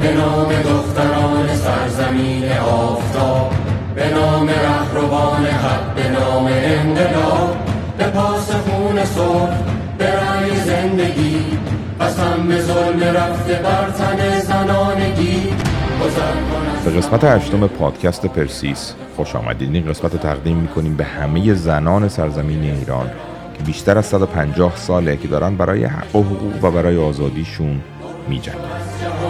به نام دختران سرزمین آفتاب به نام رهروان حق به نام انقلاب. به پاس خون صبح به رأی زندگی. قسم به ظلم رفته بر تن زنانگی. به قسمت هشتم پادکست پرسیس خوش آمدید. این قسمت تقدیم می‌کنیم به همه زنان سرزمین ایران که بیشتر از 150 ساله که دارن برای حق و حقوق و برای آزادیشون میجنگن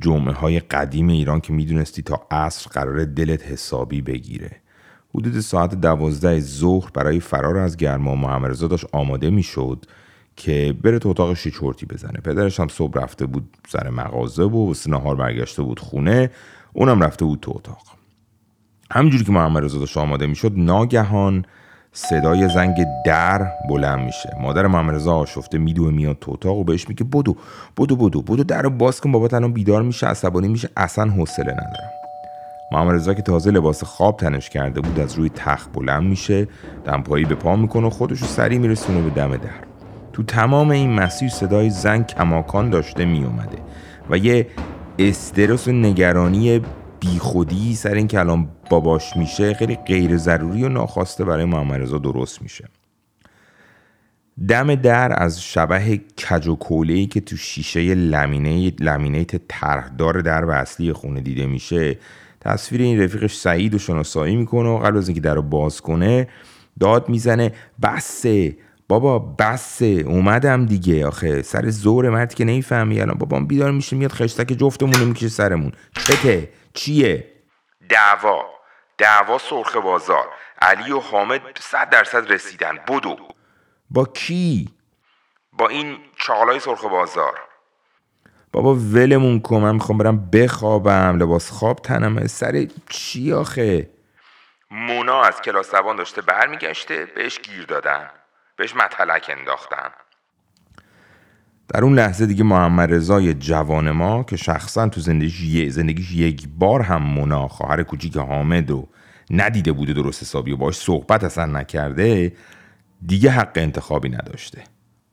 جمعه های قدیم ایران که می‌دونستی تا عصر قرار دلت حسابی بگیره. حدود ساعت دوازده ظهر برای فرار از گرما محمد داشت آماده می‌شد که بره تو اتاقش چرتی بزنه. پدرش هم صبح رفته بود سر مغازه و سنهار برگشته بود خونه اونم رفته بود تو اتاق. همجوری که محمد داشت آماده می‌شد ناگهان صدای زنگ در بلند میشه. مادر محمد رضا آشفته میدوه میاد تو اتاق و بهش میگه بدو بدو بدو بدو در رو باز کن بابات الان بیدار میشه عصبانی میشه اصلا حوصله ندارم. محمد رضا که تازه لباس خواب تنش کرده بود از روی تخت بلند میشه دمپایی به پا می‌کنه و خودش رو سریع میرسونه به دم در. تو تمام این مسیر صدای زنگ کماکان داشته میومده و یه استرس و نگرانی بیخودی سر این که الان باباش میشه خیلی غیر ضروری و ناخواسته برای محمد درست میشه. دم در از شبه کج و که تو شیشه لمینه لمینیت طرحدار در و اصلی خونه دیده میشه. تصویر این رفیقش سعید و شناسایی می‌کنه و قبل از اینکه در رو باز کنه داد می‌زنه بسه بابا بسه اومدم دیگه آخه سر زور مردی که نمی‌فهمی الان بابام بیدار میشه میاد خشتک جفتمون می‌کشه سرمون. چته چیه؟ دعوا. دعوا سرخ بازار. علی و حامد صد درصد رسیدن. بدو. با کی؟ با این چالای سرخ بازار. بابا ولمون کن. من می‌خوام برم بخوابم. لباس خواب تنمه. سر چی آخه؟ مونا از کلاس زبان داشته برمیگشته. بهش گیر دادن. بهش متلک انداختن. در اون لحظه دیگه محمد رضای جوان ما که شخصا تو زندگیش, زندگیش یک بار هم مونا خواهر کوچیک حامد و ندیده بوده درست حسابی و باش صحبت اصلا نکرده دیگه حق انتخابی نداشته.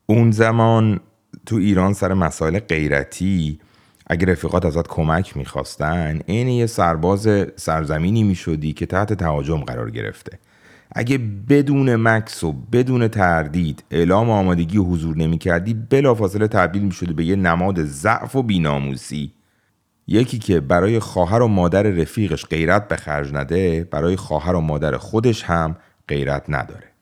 اون زمان تو ایران سر مسائل غیرتی اگر رفیقات ازت کمک می‌خواستن این یه سرباز سرزمینی می‌شدی که تحت تهاجم قرار گرفته. اگه بدون مکس و بدون تردید اعلام آمادگی حضور نمی کردی بلافاصله تبدیل می شده به یه نماد ضعف و بیناموسی. یکی که برای خواهر و مادر رفیقش غیرت به خرج نده برای خواهر و مادر خودش هم غیرت نداره.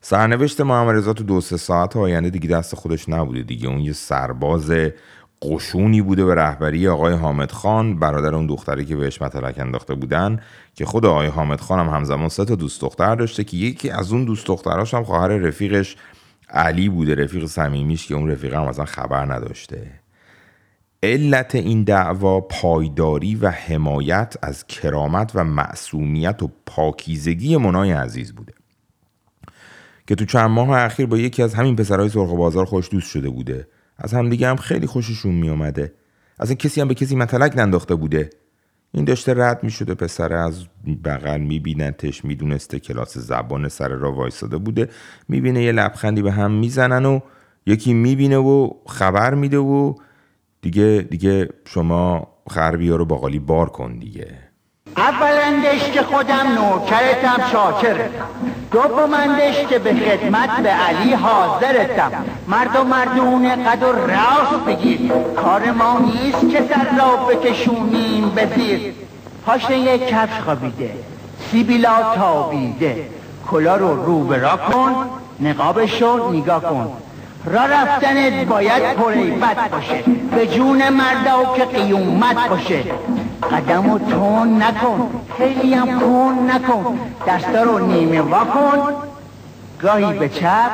سرنوشت محمد رضا تو دو سه ساعت آینده دیگه دست خودش نبوده دیگه. اون یه سرباز قشونی بوده به رهبری آقای حامد خان برادر اون دختری که بهش مطلق انداخته بودن که خود آقای حامد خان هم همزمان سه تا دوست دختر داشته که یکی از اون دوست دختراش هم خواهر رفیقش علی بوده رفیق صمیمیش که اون رفیق هم اصلا خبر نداشته. علت این دعوا پایداری و حمایت از کرامت و معصومیت و پاکیزگی منای عزیز بوده. که تو چند ماه اخیر با یکی از همین پسرهای سرخ بازار خوش دوست شده بوده. از همدیگه هم خیلی خوششون می اومده این کسی هم به کسی متلک ننداخته بوده. این داشته رد می شده پسره از بغل می بینتش می دونسته کلاس زبان سر را وایستاده بوده. می بینه یه لبخندی به هم می‌زنن و یکی می بینه و خبر میده و دیگه دیگه شما خربی ها رو باقالی بار کن دیگه. اولندش که خودم نوکرتم شاکرتم دومندش که به خدمت به علی حاضرتم. مرد و مردونه قد و راست بگیر. کار ما نیست که سر را بکشونیم به زیر یک کفش خوابیده. سیبیلا تابیده. کلا رو رو برا کن نقابش رو نگاه کن. را رفتنت باید پریبت باشه. به جون مردا که قیومت باشه. قدم و تون نکن خیلی هم کن نکن دستا رو نیمه وا کن گاهی به چپ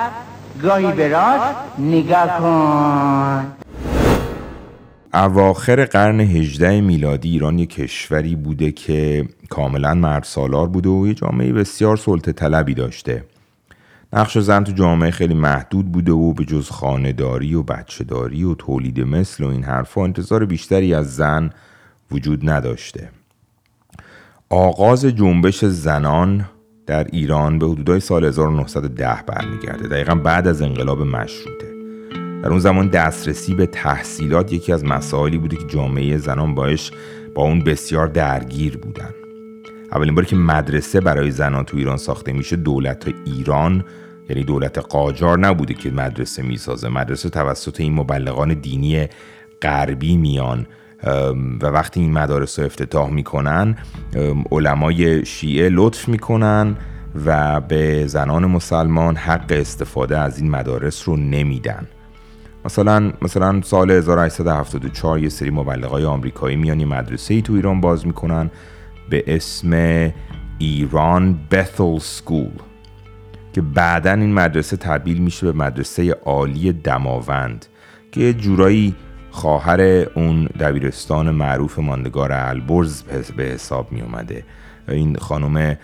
گاهی به راست نگاه کن. اواخر قرن 18 میلادی ایران یک کشوری بوده که کاملا مرد سالار بوده و یه جامعه بسیار سلطه طلبی داشته. نقش زن تو جامعه خیلی محدود بوده و به جز خانهداری و بچهداری و تولید مثل و این حرفا انتظار بیشتری از زن وجود نداشته. آغاز جنبش زنان در ایران به حدودای سال 1910 برمیگرده. دقیقا بعد از انقلاب مشروطه. در اون زمان دسترسی به تحصیلات یکی از مسائلی بوده که جامعه زنان باش با اون بسیار درگیر بودن. اولین باری که مدرسه برای زنان تو ایران ساخته میشه دولت ایران یعنی دولت قاجار نبوده که مدرسه می‌سازه. مدرسه توسط این مبلغان دینی غربی میان و وقتی این مدارس رو افتتاح می‌کنن علمای شیعه لطف می‌کنن و به زنان مسلمان حق استفاده از این مدارس رو نمیدن. مثلا مثلا سال 1874 یه سری مبلغای آمریکایی میان یه مدرسه ای تو ایران باز می‌کنن به اسم ایران بثل سکول که بعدا این مدرسه تبدیل میشه به مدرسه عالی دماوند که جورایی خواهر اون دبیرستان معروف ماندگار البرز به حساب می اومده این خانم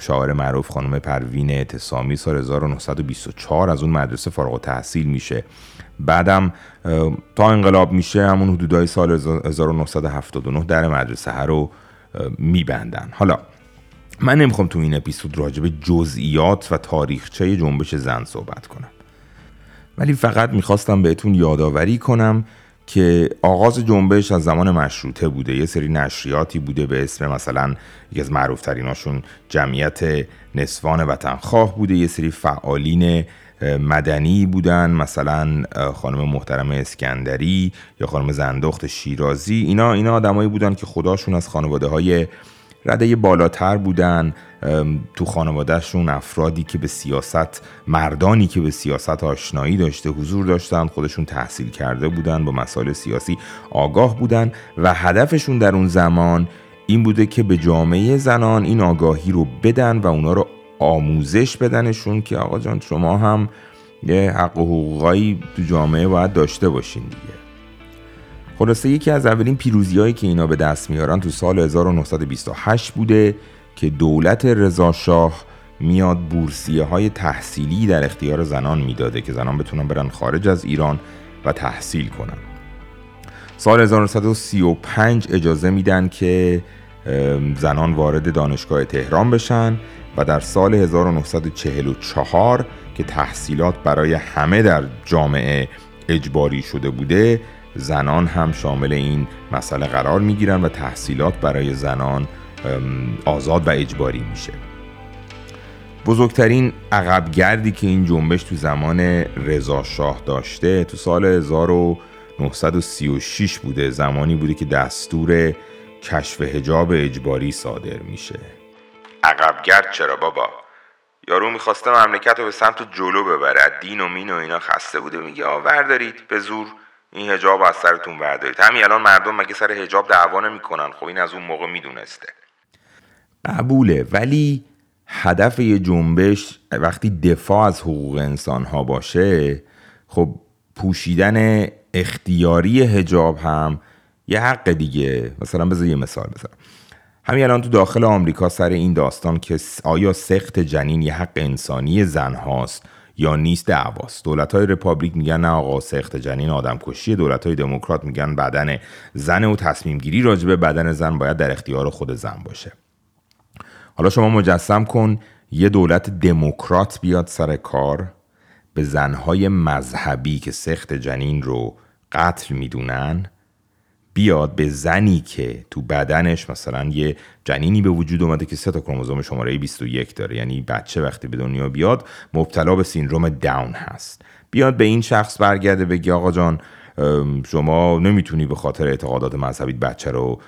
شاعر معروف خانم پروین اعتصامی سال 1924 از اون مدرسه فارغ تحصیل میشه. بعدم تا انقلاب میشه همون حدودای سال 1979 در مدرسه ها رو میبندن. حالا من نمی‌خوام تو این اپیزود راجع به جزئیات و تاریخچه جنبش زن صحبت کنم. ولی فقط می‌خواستم بهتون یادآوری کنم که آغاز جنبش از زمان مشروطه بوده. یه سری نشریاتی بوده به اسم مثلا یکی از معروف تریناشون جمعیت نسوان وطنخواه بوده. یه سری فعالین مدنی بودن مثلا خانم محترم اسکندری یا خانم زندخت شیرازی. اینا اینا آدمایی بودن که خداشون از خانواده های رده بالاتر بودن. تو خانوادهشون افرادی که به سیاست مردانی که به سیاست آشنایی داشته حضور داشتن خودشون تحصیل کرده بودن با مسائل سیاسی آگاه بودن و هدفشون در اون زمان این بوده که به جامعه زنان این آگاهی رو بدن و اونا رو آموزش بدنشون که آقا جان شما هم یه حق و حقوقایی تو جامعه باید داشته باشین دیگه. خلاصه یکی از اولین پیروزی هایی که اینا به دست میارن تو سال 1928 بوده که دولت رضاشاه میاد بورسیه های تحصیلی در اختیار زنان می‌داده که زنان بتونن برن خارج از ایران و تحصیل کنن. سال 1935 اجازه میدن که زنان وارد دانشگاه تهران بشن و در سال 1944 که تحصیلات برای همه در جامعه اجباری شده بوده زنان هم شامل این مسئله قرار می‌گیرن و تحصیلات برای زنان آزاد و اجباری میشه. بزرگترین عقبگردی که این جنبش تو زمان رضا شاه داشته تو سال 1936 بوده زمانی بوده که دستور کشف هجاب اجباری صادر میشه. عقبگرد چرا بابا؟ یارو می‌خواسته مملکت رو به سمت جلو ببره. دین و مین و اینا خسته بوده میگه آور دارید به زور. این هجاب از سرتون بردارید همین الان مردم مگه سر هجاب دعوا نمی‌کنن؟ خب این از اون موقع می‌دونسته. قبوله. ولی هدف یه جنبش وقتی دفاع از حقوق انسان ها باشه خب پوشیدن اختیاری هجاب هم یه حق دیگه. مثلا بذار یه مثال بزنم. همین الان تو داخل آمریکا سر این داستان که آیا سخت جنین یه حق انسانی زن هاست یا نیست دعواست؟ دولت های رپابلیک میگن نه آقا سخت جنین آدم کشی دولت های دموکرات میگن بدن زن و تصمیم گیری راجبه بدن زن باید در اختیار خود زن باشه. حالا شما مجسم کن یه دولت دموکرات بیاد سر کار به زنهای مذهبی که سخت جنین رو قتل می‌دونن بیاد به زنی که تو بدنش مثلا یه جنینی به وجود اومده که سه تا کروموزوم شماره 21 داره. یعنی بچه وقتی به دنیا بیاد مبتلا به سیندروم داون هست. بیاد به این شخص برگرده بگی آقا جان شما نمی‌تونی به خاطر اعتقادات مذهبی بچه رو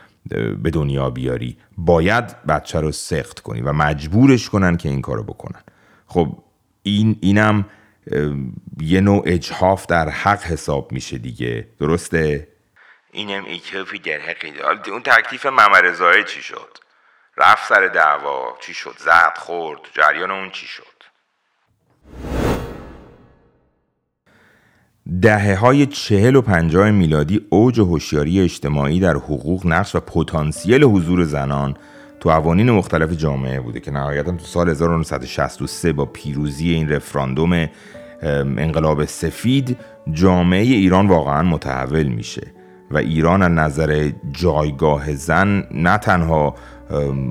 به دنیا بیاری. باید بچه رو سخت کنی و مجبورش کنن که این کارو بکنن. خب این اینم یه نوع اجحاف در حق حساب میشه دیگه. درسته؟ اینم ایکفی در حق اون تکلیف ممرزای چی شد؟ رفت سر دعوا. چی شد؟ زد خورد. جریان اون چی شد؟ دهه های چهل و پنجاه میلادی اوج هوشیاری اجتماعی در حقوق نقش و پتانسیل حضور زنان تو قوانین مختلف جامعه بوده که نهایتا تو سال 1963 با پیروزی این رفراندوم انقلاب سفید جامعه ایران واقعا متحول میشه و ایران از نظر جایگاه زن نه تنها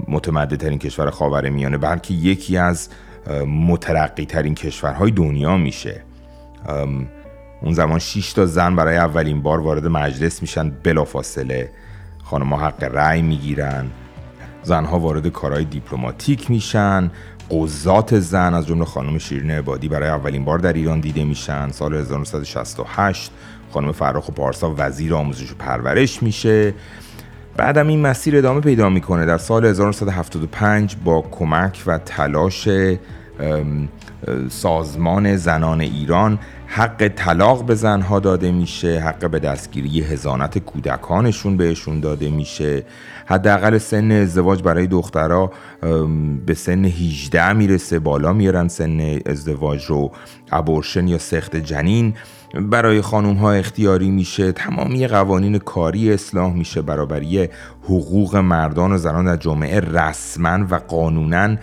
متمددترین کشور خاور میانه بلکه یکی از مترقی ترین کشورهای دنیا میشه. اون زمان 6 تا زن برای اولین بار وارد مجلس میشن بلافاصله. خانمها حق رأی می‌گیرن. زنها وارد کارهای دیپلماتیک میشن. قضات زن از جمله خانم شیرین عبادی برای اولین بار در ایران دیده میشن. سال 1968 خانم فرخ و پارسا وزیر آموزش و پرورش میشه. بعدم این مسیر ادامه پیدا می‌کنه. در سال 1975 با کمک و تلاش سازمان زنان ایران حق طلاق به زنها داده میشه حق به دستگیری هزانت کودکانشون بهشون داده میشه. حداقل سن ازدواج برای دخترها به سن 18 می‌رسه بالا میارن سن ازدواج رو. ابورشن یا سخت جنین برای خانوم ها اختیاری میشه. تمامی قوانین کاری اصلاح میشه. برابری حقوق مردان و زنان در جامعه رسما و قانونا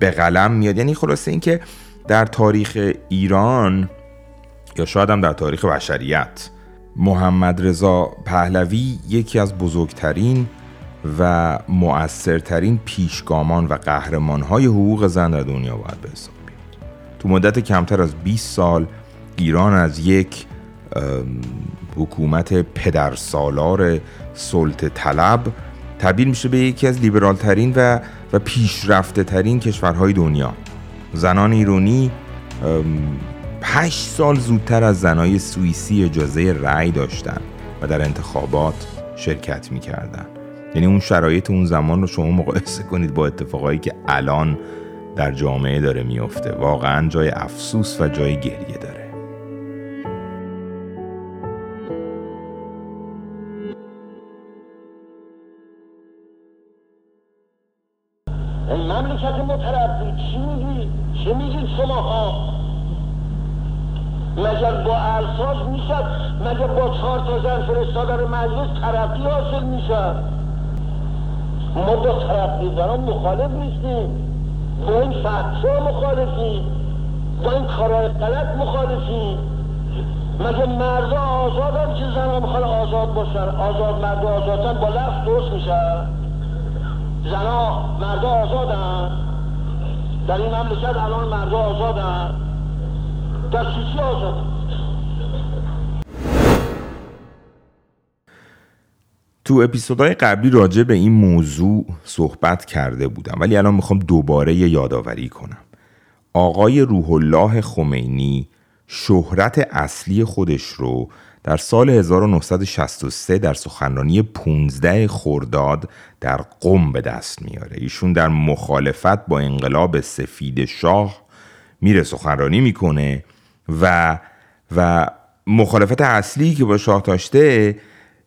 به قلم میاد. یعنی خلاصه اینکه در تاریخ ایران یا شاید هم در تاریخ بشریت. محمد رضا پهلوی یکی از بزرگترین و مؤثرترین پیشگامان و قهرمانهای حقوق زن در دنیا باید به حساب بیاد. تو مدت کمتر از 20 سال ایران از یک حکومت پدرسالار سلطه طلب تبدیل میشه به یکی از لیبرال ترین و, و پیشرفته ترین کشورهای دنیا. زنان ایرانی هشت سال زودتر از زنای سوئیسی اجازه رأی داشتن و در انتخابات شرکت می‌کردن. یعنی اون شرایط اون زمان رو شما مقایسه کنید با اتفاقایی که الان در جامعه داره میفته واقعا جای افسوس و جای گریه داره. الفاظ می‌شد. مگر با چهار تا زن فرستادن مجلس ترقی حاصل می‌شد؟ ما با ترقی زنان مخالف نیستیم. با این فحشا مخالفیم. با این کارهای غلط مخالفیم. مگه مردا آزادن که زنان می‌خوان آزاد باشن؟ آزاد مردا آزادن با لفظ درست میشن زنا مردا آزادن. در این مملکت الان مردا آزادن. در چی آزاد تو اپیزودهای قبلی راجع به این موضوع صحبت کرده بودم ولی الان می‌خوام دوباره یادآوری کنم. آقای روح الله خمینی شهرت اصلی خودش رو در سال 1963 در سخنرانی 15 خرداد در قم به دست میاره. ایشون در مخالفت با انقلاب سفید شاه میره سخنرانی می‌کنه و و مخالفت اصلی که با شاه داشته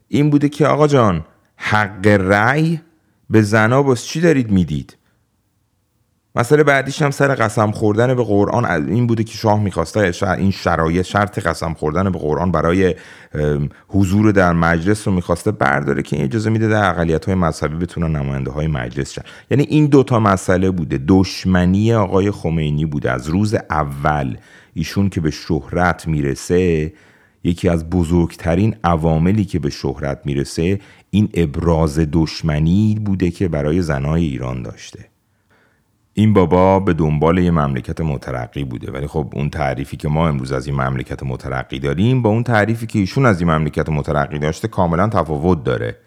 این بوده که آقا جان حق رأی به زنا باز چی دارید می‌دید؟ مسئله بعدیش هم سر قسم خوردن به قرآن این بوده که شاه می‌خواسته این شرایط شرط قسم خوردن به قرآن برای حضور در مجلس رو می‌خواسته برداره که اجازه میده در اقلیت های مذهبی بتونن نماینده های مجلس شن. یعنی این دوتا مسئله بوده. دشمنی آقای خمینی بوده. از روز اول ایشون که به شهرت می‌رسه یکی از بزرگترین عواملی که به شهرت می‌رسه این ابراز دشمنی بوده که برای زنای ایران داشته. این بابا به دنبال یه مملکت مترقی بوده ولی خب اون تعریفی که ما امروز از این مملکت مترقی داریم با اون تعریفی که ایشون از این مملکت مترقی داشته کاملا تفاوت داره.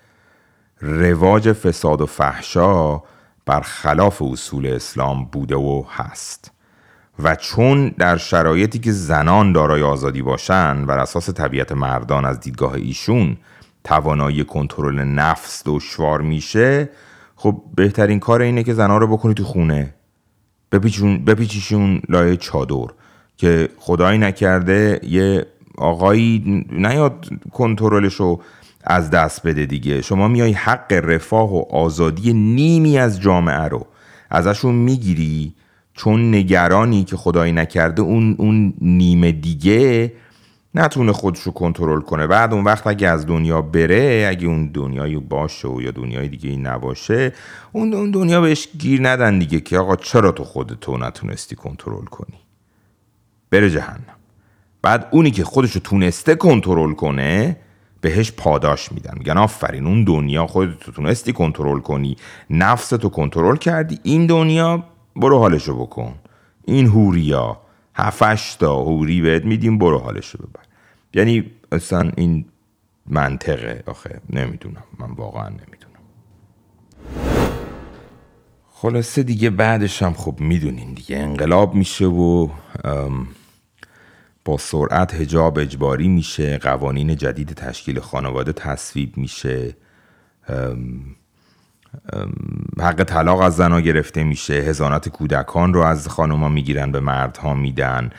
رواج فساد و فحشا برخلاف اصول اسلام بوده و هست. و چون در شرایطی که زنان دارای آزادی باشن بر اساس طبیعت مردان از دیدگاه ایشون توانایی کنترل نفس دشوار میشه خب بهترین کار اینه که زنها رو بکنی تو خونه. بپیچیشون لای چادر که خدایی نکرده یه آقایی نیاد کنترلش رو از دست بده دیگه. شما میای حق رفاه و آزادی نیمی از جامعه رو ازشون می‌گیری چون نگرانی که خدایی نکرده اون, اون نیمه دیگه نتونه خودش رو کنترل کنه. بعد اون وقت اگه از دنیا بره اگه اون دنیایی باشه و یا دنیای دیگه این نباشه اون اون دنیا بهش گیر ندن دیگه که آقا چرا تو خودتو نتونستی کنترل کنی؟ بره جهنم. بعد اونی که خودشو تونسته کنترل کنه بهش پاداش میدن. میگن آفرین اون دنیا خودتو تونستی کنترل کنی. نفستو کنترل کردی. این دنیا برو حالشو بکن. این هوریا هفش تا هوری بهت میدیم برو حالشو ببر. یعنی اصلا این منطقه آخه نمی‌دونم. من واقعا نمی‌دونم. خلاصه دیگه بعدش هم خب می‌دونین دیگه. انقلاب میشه و با سرعت هجاب اجباری میشه قوانین جدید تشکیل خانواده تصویب میشه. حق طلاق از زنها گرفته میشه. هزانت کودکان رو از خانوما می‌گیرن به مردها میدن.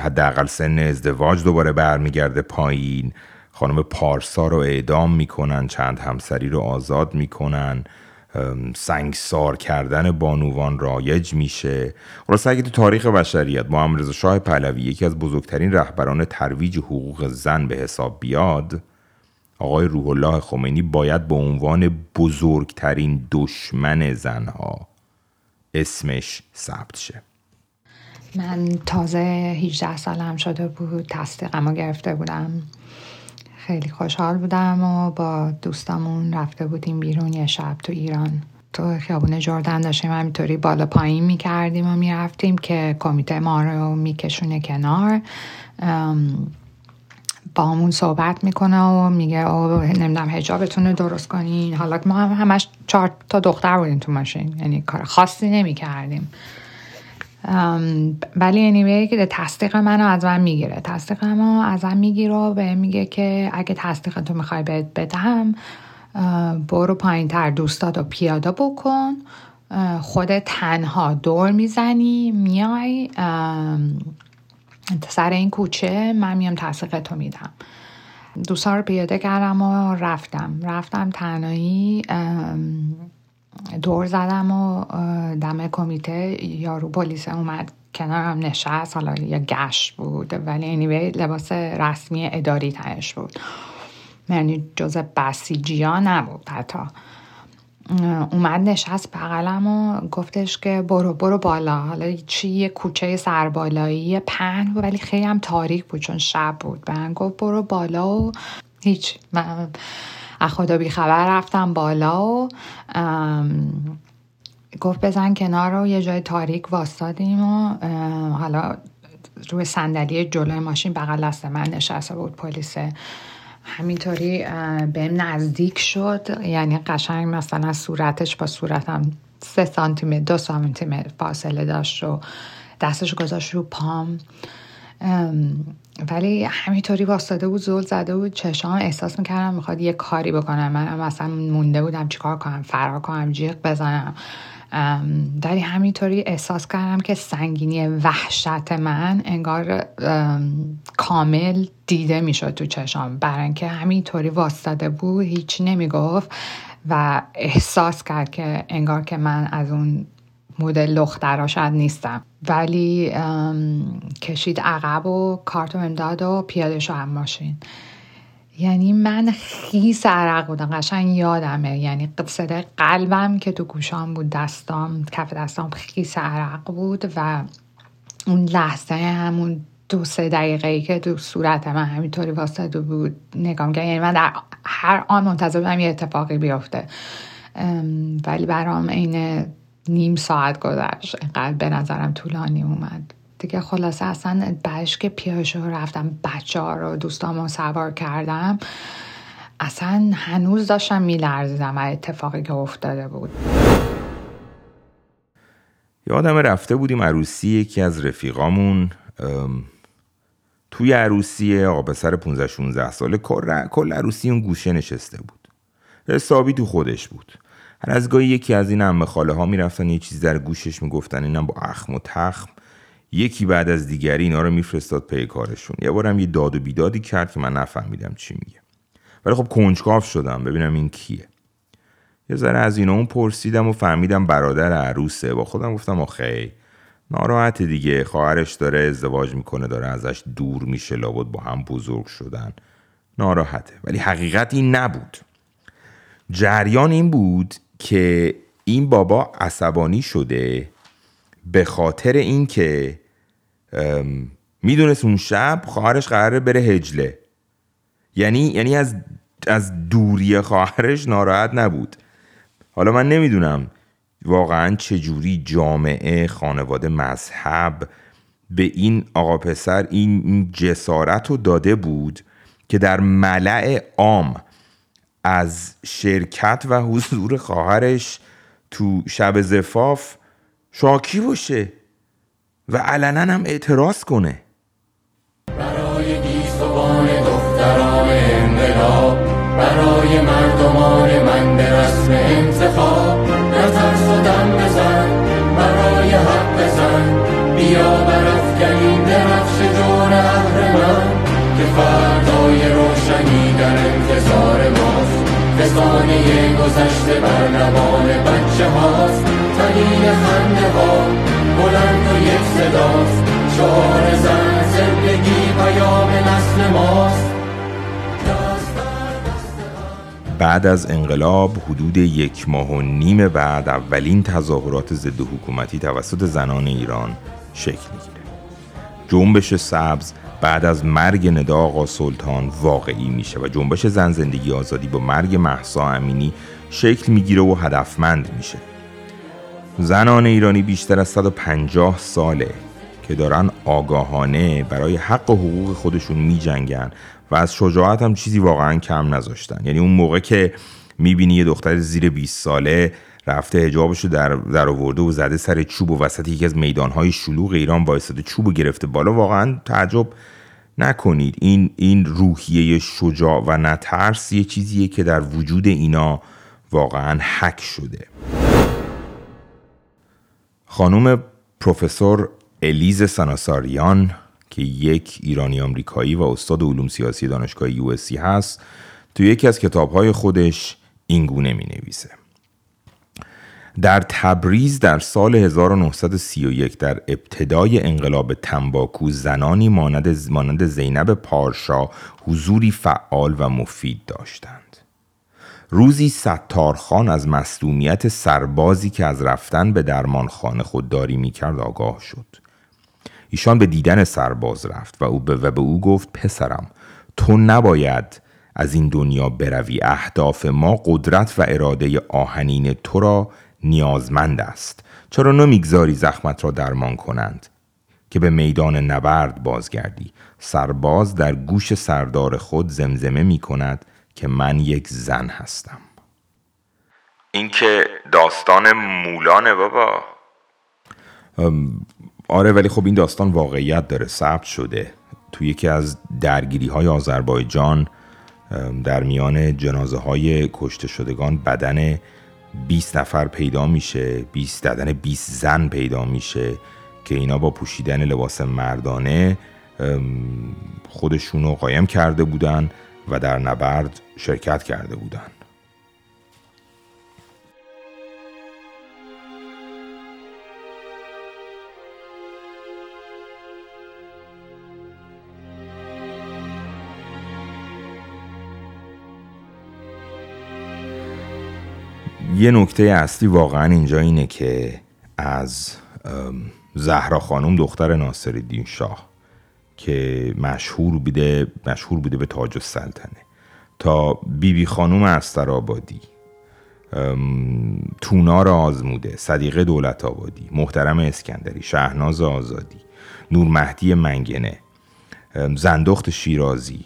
حداقل سن ازدواج دوباره برمیگرده پایین. خانم پارسا رو اعدام می‌کنن چند همسری رو آزاد می‌کنن. سنگسار کردن بانوان رایج میشه. خلاص اگه تو تاریخ بشریت محمد رضا شاه پهلوی یکی از بزرگترین رهبران ترویج حقوق زن به حساب بیاد. آقای روح الله خمینی باید به عنوان بزرگترین دشمن زنها اسمش ثبت شه. من تازه 18 سالم شده بود تصدیقمو گرفته بودم. خیلی خوشحال بودم و با دوستامون رفته بودیم بیرون یه شب تو ایران. تو خیابون جردن داشتیم همینطوری بالا پایین می‌کردیم و می‌رفتیم که کمیته ما رو میکشونه کنار. با همون صحبت می‌کنه و میگه او نمی‌دونم هجابتون رو درست کنین. حالا ما هم همش چهار تا دختر بودیم تو ماشین یعنی کار خاصی نمی‌کردیم. ولی انیوی که تصدیق منو از من می‌گیره. تصدیق منو از من می‌گیره و به میگه که اگه تصدیق تو می‌خوای بهت بدم برو پایین تر دوستات رو پیاده بکن. خود تنها دور می‌زنی میای. سر این کوچه من میام تصدیق تو میدم. دوستا رو پیاده کردم و رفتم. رفتم تنهایی دور زدم و دم کمیته یارو پلیس اومد کنارم نشست. حالا یا گشت بود. ولی اینیوی لباس رسمی اداری تنش بود. یعنی جز بسیجی ها نبود حتی. اومد نشست بغلم و گفتش که برو برو بالا. حالا چی یه کوچه سربالایی پهن بود ولی خیلی هم تاریک بود چون شب بود. من گفت برو بالا و هیچ. من خدا بیخبر رفتم بالا و گفت بزن کنار رو یه جای تاریک واستادیم و حالا روی صندلی جلوی ماشین بغل دست من نشسته بود پلیس همینطوری بهم نزدیک شد. یعنی قشنگ مثلا صورتش با صورتم سه سانتیمتر دو سانتیمتر فاصله داشت و دستش گذاشت رو پام. ولی همینطوری واسطه بود زول زده بود چشام احساس می‌کردم می‌خواد یه کاری بکنم. من مثلا مونده بودم چیکار کنم فرار کنم جیغ بزنم. ولی همینطوری احساس کردم که سنگینی وحشت من انگار کامل دیده می‌شد تو چشام برای اینکه همینطوری واسطه بود هیچ نمی‌گفت و احساس کرد که انگار که من از اون مدل دخترا شاید نیستم. ولی کشید عقب و کارتو امداد و پیاده شو هم ماشین. یعنی من خیس عرق بودم قشنگ یادمه. یعنی صدای قلبم که تو گوشام بود دستام کف دستام خیس عرق بود و اون لحظه همون دو سه دقیقه ای که تو صورت من همینطوری واسطه بود نگام کرد یعنی من در هر آن منتظر بودم یه اتفاقی بیفته. ولی برام عین نیم ساعت گذشت. اینقدر به نظرم طولانی اومد. دیگه خلاصه اصلا بعدش که پیاشو رفتم بچه ها رو دوستامو سوار کردم اصلا هنوز داشتم میلرزیدم اتفاقی که افتاده بود. یادم رفته بودیم عروسی یکی از رفیقامون توی عروسی آقا پسر 15 16 ساله کل عروسی اون گوشه نشسته بود. حسابی تو خودش بود. هر از گاهی یکی از این امه خاله ها می‌رفتن یه چیز در گوشش می‌گفتن اینم با اخم و تخم. یکی بعد از دیگری اینا رو میفرستاد پی کارشون. یه بارم یه داد و بیدادی کرد که من نفهمیدم چی میگه. ولی خب کنجکاف شدم ببینم این کیه. یه ذره از اینا اون پرسیدم و فهمیدم برادر عروسه. با خودم گفتم آخی ناراحت دیگه. خواهرش داره ازدواج می‌کنه داره ازش دور میشه لابد با هم بزرگ شدن. ناراحته. ولی حقیقت این نبود. جریان این بود که این بابا عصبانی شده به خاطر اینکه می‌دونست اون شب خواهرش قراره بره هجله. یعنی یعنی از از دوری خواهرش ناراحت نبود. حالا من نمی‌دونم واقعا چجوری جامعه خانواده مذهب به این آقا پسر این جسارت رو داده بود که در ملع عام از شرکت و حضور خواهرش تو شب زفاف شاکی باشه. و علنا هم اعتراض کنه. برای گیسوان دختران انقلاب برای مردمان من به رسم انتخاب نترس و بزن برای حق بزن. بیا برافکنین درفش جور اهر من که فردای روشنی در انتظار ماست. فسانه گذشته بر نوان بچه هاست. تنین خنده ها بلند و یک صداست. شعار زن زندگی پیام نسل ماست. بعد از انقلاب حدود یک ماه و نیم بعد اولین تظاهرات ضد حکومتی توسط زنان ایران شکل می‌گیره. جنبش سبز بعد از مرگ ندا آقا سلطان واقعی میشه و جنبش زن زندگی آزادی با مرگ محسا امینی شکل می‌گیره و هدفمند میشه. زنان ایرانی بیشتر از 150 ساله که دارن آگاهانه برای حق و حقوق خودشون میجنگن و از شجاعت هم چیزی واقعا کم نذاشتن. یعنی اون موقع که می‌بینی یه دختر زیر 20 ساله رفته هجابش رو در, در آورده و زده سر چوب و وسط یکی از میدانهای شلوغ ایران وایساده چوب و گرفته بالا واقعا تعجب نکنید. این این روحیه شجاع و نترس یه چیزیه که در وجود اینا واقعا حک شده. خانم پروفسور الیز سناساریان که یک ایرانی آمریکایی و استاد علوم سیاسی دانشگاه یو هست تو یکی از کتابهای خودش اینگونه می نویسه در تبریز در سال 1931 در ابتدای انقلاب تنباکو زنانی مانند, مانند زینب پارشا حضوری فعال و مفید داشتند. روزی ستارخان از مصدومیت سربازی که از رفتن به درمانخانه خودداری می‌کرد آگاه شد. ایشان به دیدن سرباز رفت و او به, و به او گفت پسرم تو نباید از این دنیا بروی. اهداف ما قدرت و اراده آهنین تو را نیازمند است. چرا نمی‌گذاری زخمت را درمان کنند که به میدان نبرد بازگردی؟ سرباز در گوش سردار خود زمزمه می کند که من یک زن هستم. این که داستان مولانه بابا. آره ولی خب این داستان واقعیت داره ثبت شده. توی یکی از درگیری های آذربایجان در میان جنازه های کشته شدگان بدن 20 نفر پیدا میشه 20 ددن 20 زن پیدا میشه که اینا با پوشیدن لباس مردانه خودشونو قایم کرده بودن. و در نبرد شرکت کرده بودن یه نکته اصلی واقعا اینجا اینه که از زهرا خانم دختر ناصر شاه که مشهور بوده مشهور بوده به تاج السلطنه. تا بیبی بی خانوم استرآبادی تونار آزموده صدیقه دولت آبادی محترم اسکندری شهناز آزادی نور مهدی منگنه زندخت شیرازی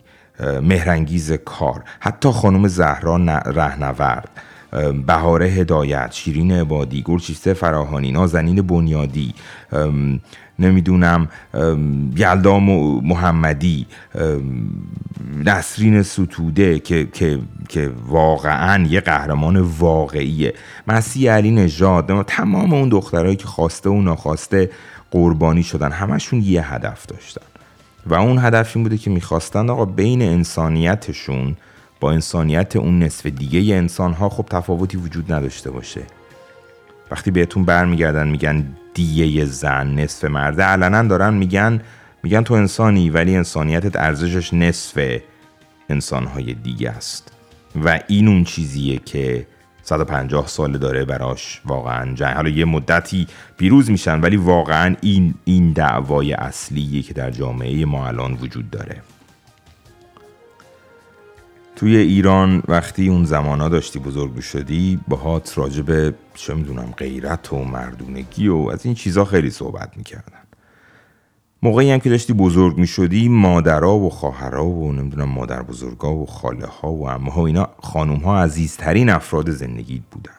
مهرنگیز کار حتی خانم زهرا رهنورد. بهاره هدایت شیرین عبادی گرچیسته فراهانی نازنین بنیادی نمی‌دونم یلدا محمدی نسرین ستوده که, که, که واقعا یه قهرمان واقعیه. مسیح علی نژاد تمام اون دخترهایی که خواسته و ناخواسته قربانی شدن همشون یه هدف داشتن. و اون هدف این بوده که می‌خواستن آقا بین انسانیتشون با انسانیت اون نصف دیگه انسان ها خب تفاوتی وجود نداشته باشه. وقتی بهتون برمیگردن میگن دیه زن نصف مرده علنا دارن میگن میگن تو انسانی ولی انسانیتت ارزشش نصف انسانهای دیگه است. و این اون چیزیه که 150 سال داره براش واقعا جنگ. حالا یه مدتی پیروز میشن ولی واقعا این این دعوای اصلیه که در جامعه ما الان وجود داره. توی ایران وقتی اون زمانا داشتی بزرگ شدی باهات راجب چه می‌دونم غیرت و مردونگی و از این چیزا خیلی صحبت می‌کردن. موقعی هم که داشتی بزرگ می شدی مادرها و خواهرها و نمی‌دونم مادر بزرگا و خاله ها و امه ها اینا خانوم ها عزیزترین افراد زندگیت بودن.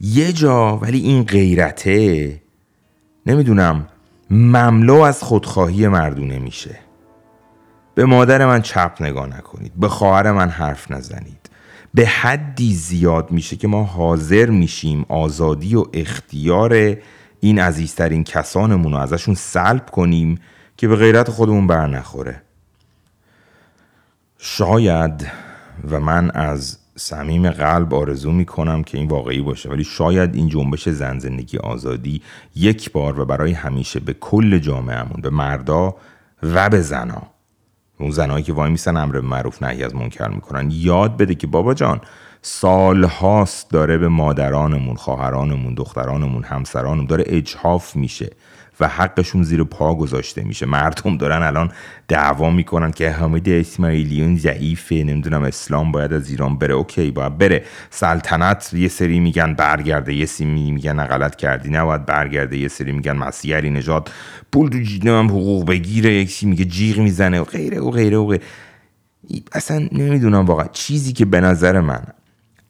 یه جا ولی این غیرته نمی‌دونم مملو از خودخواهی مردونه میشه. به مادر من چپ نگاه نکنید. به خواهر من حرف نزنید. به حدی زیاد میشه که ما حاضر میشیم آزادی و اختیار این عزیزترین کسانمون رو ازشون سلب کنیم که به غیرت خودمون بر نخوره. شاید و من از صمیم قلب آرزو می‌کنم که این واقعی باشه ولی شاید این جنبش زن زندگی آزادی یک بار و برای همیشه به کل جامعهمون به مردا و به زنا اون زنایی که وای میسن امر معروف نهی از منکر می‌کنن. یاد بده که بابا جان سالهاست داره به مادرانمون خواهرانمون دخترانمون همسرانمون داره اجحاف میشه. و حقشون زیر پا گذاشته میشه. مردم دارن الان دعوا می‌کنن که حامد اسماعیلیون ضعیفه نمی‌دونم اسلام باید از ایران بره. اوکی باید بره. سلطنت یه سری میگن برگرده یه سری میگن غلط کردی نباید برگرده. یه سری میگن مسیحی نجات پول تو هم حقوق بگیره. یکی میگه جیغ می‌زنه. و غیره و غیره و غیره. اصلا نمی‌دونم واقعا. چیزی که به نظر من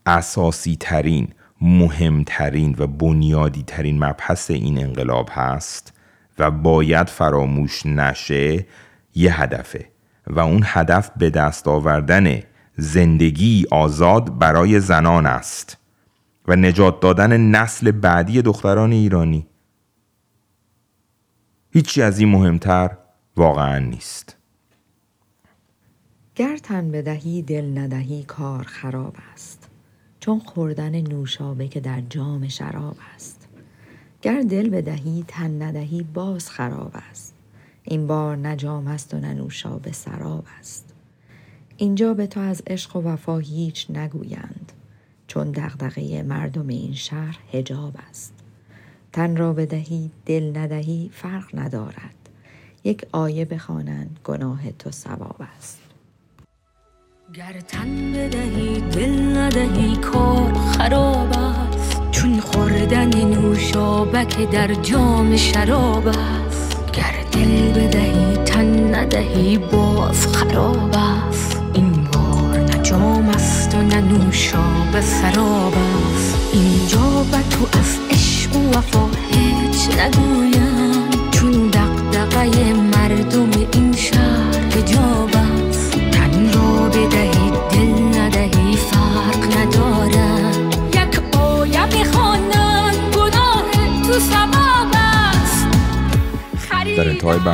اساسی ترین مهمترین و بنیادی ترین مبحث این انقلاب هست و باید فراموش نشه یه هدفه و اون هدف به دست آوردن زندگی آزاد برای زنان است و نجات دادن نسل بعدی دختران ایرانی. هیچی از این مهمتر واقعا نیست. گر تن بدهی دل ندهی کار خراب است. چون خوردن نوشابه که در جام شراب است. گر دل بدهی تن ندهی باز خراب است. این بار نه جام است و نه نوشابه سراب است. اینجا به تو از عشق و وفا هیچ نگویند. چون دغدغه مردم این شهر هجاب است. تن را بدهی دل ندهی فرق ندارد. یک آیه بخوانند گناه تو ثواب است. گر تن بدهی دل ندهی کار خراب است. چون خوردن نوشابک در جام شراب است. گر دل بدهی تن ندهی باز خراب است. این بار نه جام است و نه نوشابه سراب است. اینجا به تو از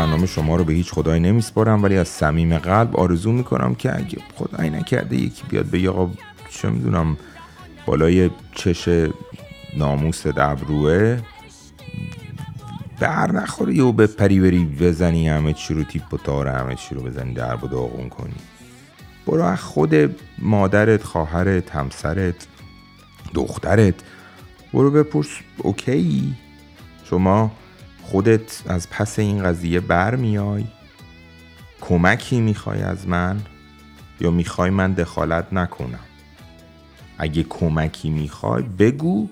برنامه شما رو به هیچ خدایی نمیسپارم ولی از صمیم قلب آرزو می‌کنم که اگه خدایی نکرده یکی بیاد به آقا چه می‌دونم بالای چش ناموس دبروه بر نخوری و به پری بری بزنی همه چی رو تیپ و تار همه چی رو بزنی درب و داغون کنی. برو از خود مادرت خواهرت همسرت دخترت برو بپرس اوکی؟ شما خودت از پس این قضیه بر میای؟ کمکی می‌خوای از من یا می‌خوای من دخالت نکنم؟ اگه کمکی می‌خوای بگو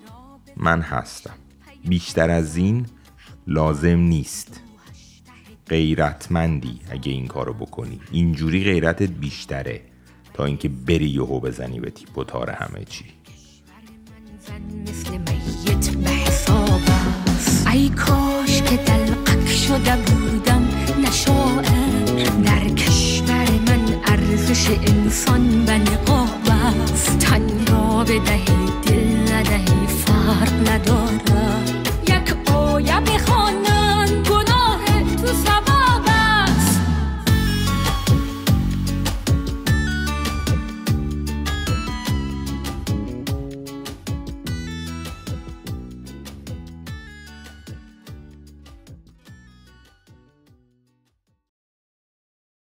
من هستم. بیشتر از این لازم نیست. غیرتمندی اگه این کارو بکنی. اینجوری غیرتت بیشتره تا اینکه بری یهو بزنی به تیپ تار همه چی. مثل میت که دلقک شده بودم نشاعر در کشور من ارزش انسان به نقاب است. تن را بدهی دل ندهی فرق ندارد. یک آیه بخوان